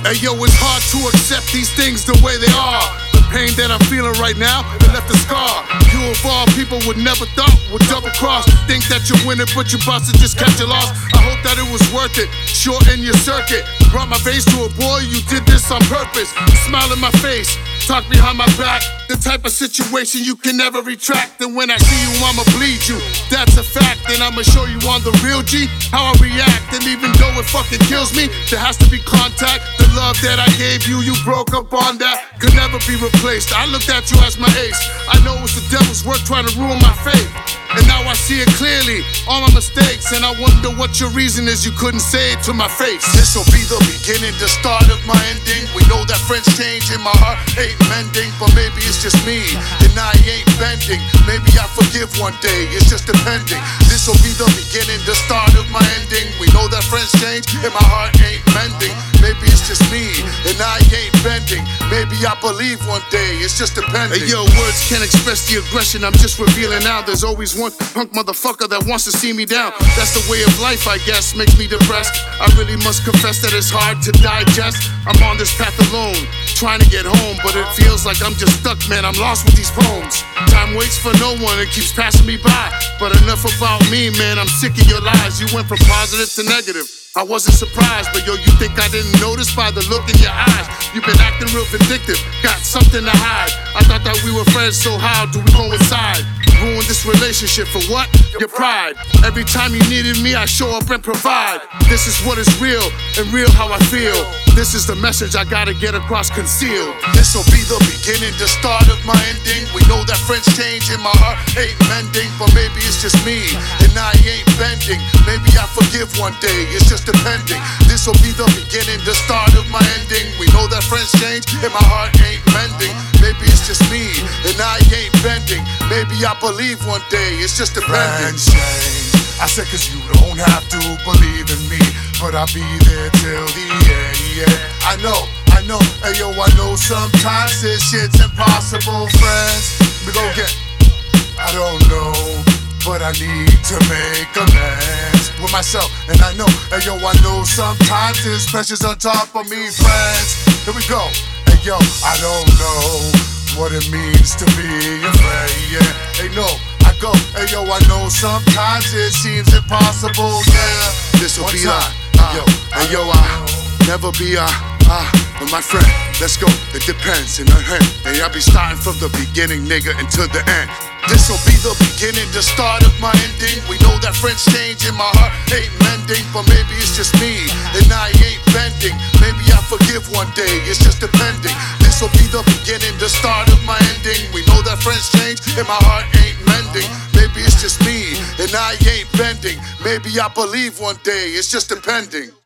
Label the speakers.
Speaker 1: Hey yo, it's hard to accept these things the way they are. The pain that I'm feeling right now, it left a scar. You of all people would never thought would double cross. Think that you're winning, but you about to just catch a loss. I hope that it was worth it. Shorten your circuit. Brought my face to a boy, you did this on purpose. Smile in my face, talk behind my back. The type of situation you can never retract. And when I see you, I'ma bleed you. That's a fact, and I'ma show you on the real G how I react. And even though it fucking kills me, there has to be contact. Love that I gave you, you broke up on that. Could never be replaced. I looked at you as my ace. I know it's the devil's work trying to ruin my faith. And now I see it clearly, all my mistakes. And I wonder what your reason is you couldn't say it to my face.
Speaker 2: This'll be the beginning, the start of my ending. We know that friends change and my heart ain't mending. But maybe it's just me, and I ain't bending. Maybe I forgive one day, it's just depending. This'll be the beginning, the start of my ending. We know that friends change and my heart ain't mending. Maybe it's just me, and I ain't bending. Maybe I believe one day, it's just depending.
Speaker 1: Hey, yo, words can't express the aggression I'm just revealing now. There's always one punk motherfucker that wants to see me down. That's the way of life, I guess, makes me depressed. I really must confess that it's hard to digest. I'm on this path alone, trying to get home, but it feels like I'm just stuck, man. I'm lost with these poems. Time waits for no one, it keeps passing me by. But enough about me, man. I'm sick of your lies. You went from positive to negative. I wasn't surprised, but yo, you think I didn't notice by the look in your eyes? You've been acting real vindictive, got something to hide. I thought that we were friends, so how do we coincide? Ruin this relationship for what? Your pride. Every time you needed me, I show up and provide. This is what is real, and real how I feel. This is the message I gotta get across concealed.
Speaker 2: This'll be the beginning, the start of my ending. We know that friends change and my heart ain't mending, but maybe it's just me and I ain't bending. Maybe I forgive one day, it's just depending. This'll be the beginning, the start of my ending. We know that friends change and my heart ain't mending. Maybe it's just me and I ain't bending. Maybe I believe one day, it's just depending.
Speaker 3: Friends change. I said, cause you don't have to believe in me, but I'll be there till the end. Yeah, I know, I know, hey yo, I know sometimes this shit's impossible, friends. We go get, I don't know, but I need to make amends with myself, and I know, hey yo, I know sometimes this pressure's on top of me, friends. Here we go, hey yo, I don't know what it means to be a friend, yeah, hey no. I go, hey yo, I know sometimes it seems impossible, yeah.
Speaker 1: This'll be
Speaker 3: time,
Speaker 1: a,
Speaker 3: uh,
Speaker 1: yo, and yo, I never be a, ah, but my friend, let's go. It depends, in and I hey, I'll be starting from the beginning, nigga, until the end.
Speaker 2: This'll be the beginning, the start of my ending. We know that friends change and my heart ain't mending, but maybe it's just me and I ain't bending. Maybe I forgive one day, it's just depending. This'll be the beginning, the start of my ending. We know that friends change and my heart ain't mending. Maybe it's just me and I ain't bending. Maybe I believe one day, it's just depending.